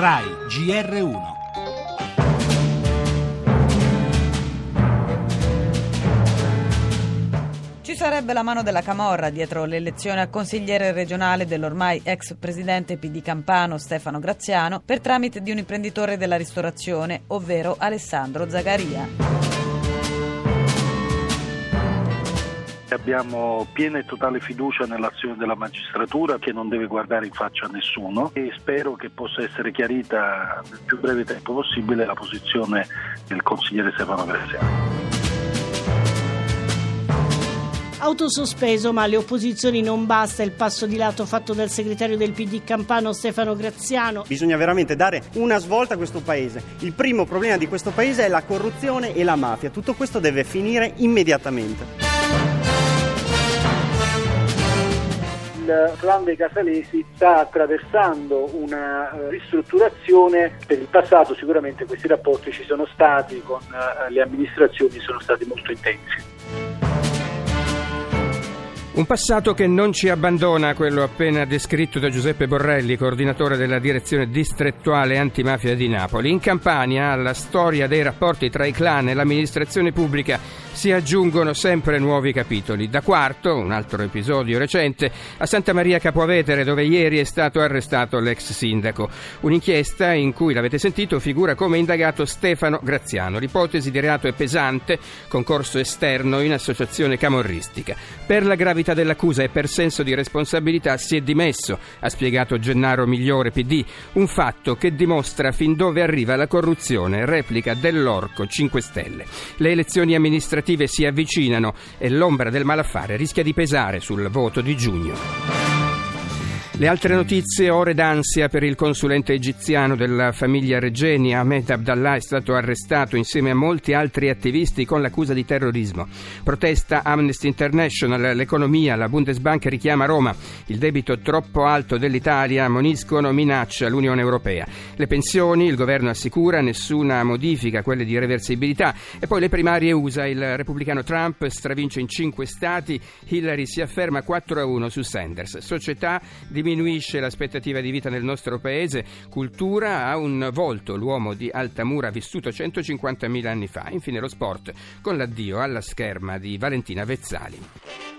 RAI GR1 Ci sarebbe la mano della Camorra dietro l'elezione a consigliere regionale dell'ormai ex presidente PD Campano Stefano Graziano per tramite di un imprenditore della ristorazione, ovvero Alessandro Zagaria. Abbiamo piena e totale fiducia nell'azione della magistratura che non deve guardare in faccia a nessuno e spero che possa essere chiarita nel più breve tempo possibile la posizione del consigliere Stefano Graziano. Autosospeso, ma alle opposizioni non basta il passo di lato fatto dal segretario del PD Campano Stefano Graziano. Bisogna veramente dare una svolta a questo paese. Il primo problema di questo paese è la corruzione e la mafia. Tutto questo deve finire immediatamente. Il clan dei Casalesi sta attraversando una uh, ristrutturazione. Per il passato sicuramente questi rapporti ci sono stati con uh, le amministrazioni sono stati molto intensi. Un passato che non ci abbandona, quello appena descritto da Giuseppe Borrelli, coordinatore della direzione distrettuale antimafia di Napoli. In Campania, alla storia dei rapporti tra i clan e l'amministrazione pubblica si aggiungono sempre nuovi capitoli. Da quarto, un altro episodio recente, a Santa Maria Capovetere, dove ieri è stato arrestato l'ex sindaco. Un'inchiesta in cui, l'avete sentito, figura come indagato Stefano Graziano. L'ipotesi di reato è pesante, concorso esterno in associazione camorristica. Per la gravità gravità dell'accusa e per senso di responsabilità si è dimesso, ha spiegato Gennaro Migliore PD, un fatto che dimostra fin dove arriva la corruzione, replica dell'Orco 5 Stelle. Le elezioni amministrative si avvicinano e l'ombra del malaffare rischia di pesare sul voto di giugno. Le altre notizie, ore d'ansia per il consulente egiziano della famiglia Regeni, Ahmed Abdallah, è stato arrestato insieme a molti altri attivisti con l'accusa di terrorismo. Protesta Amnesty International, l'economia, la Bundesbank richiama Roma, il debito troppo alto dell'Italia, ammoniscono minaccia l'Unione Europea. Le pensioni, il governo assicura nessuna modifica, quelle di reversibilità. E poi le primarie USA, il repubblicano Trump stravince in cinque stati, Hillary si afferma 4 a 1 su Sanders. Società di diminuisce l'aspettativa di vita nel nostro paese, cultura ha un volto, l'uomo di Altamura vissuto 150.000 anni fa. Infine lo sport con l'addio alla scherma di Valentina Vezzali.